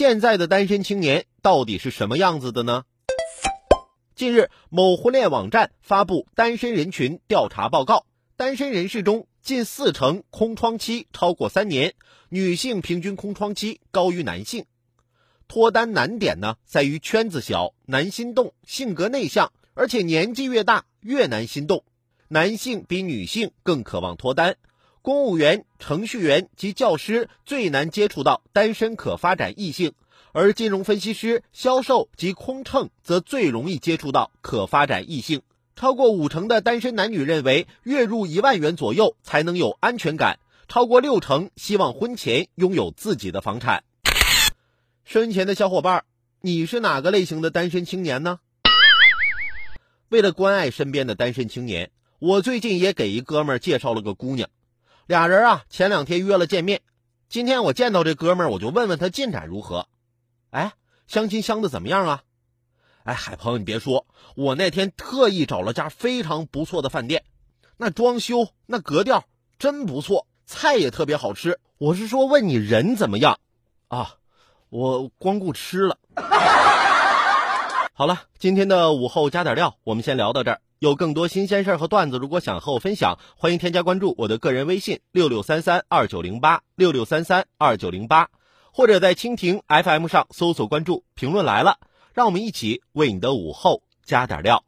现在的单身青年到底是什么样子的呢？近日，某婚恋网站发布单身人群调查报告，单身人士中近四成空窗期超过三年，女性平均空窗期高于男性。脱单难点呢，在于圈子小、难心动、性格内向，而且年纪越大越难心动。男性比女性更渴望脱单。公务员、程序员及教师最难接触到单身可发展异性，而金融分析师、销售及空乘则最容易接触到可发展异性。超过五成的单身男女认为，月入一万元左右才能有安全感；超过六成希望婚前拥有自己的房产。身前的小伙伴，你是哪个类型的单身青年呢？为了关爱身边的单身青年，我最近也给一哥们儿介绍了个姑娘。俩人啊，前两天约了见面。今天我见到这哥们儿，我就问问他进展如何。哎，相亲相的怎么样啊？哎，海鹏，你别说，我那天特意找了家非常不错的饭店，那装修那格调真不错，菜也特别好吃。我是说问你人怎么样啊？我光顾吃了。好了，今天的午后加点料，我们先聊到这儿。有更多新鲜事儿和段子，如果想和我分享，欢迎添加关注我的个人微信六六三三二九零八六六三三二九零八，或者在蜻蜓 FM 上搜索关注。评论来了，让我们一起为你的午后加点料。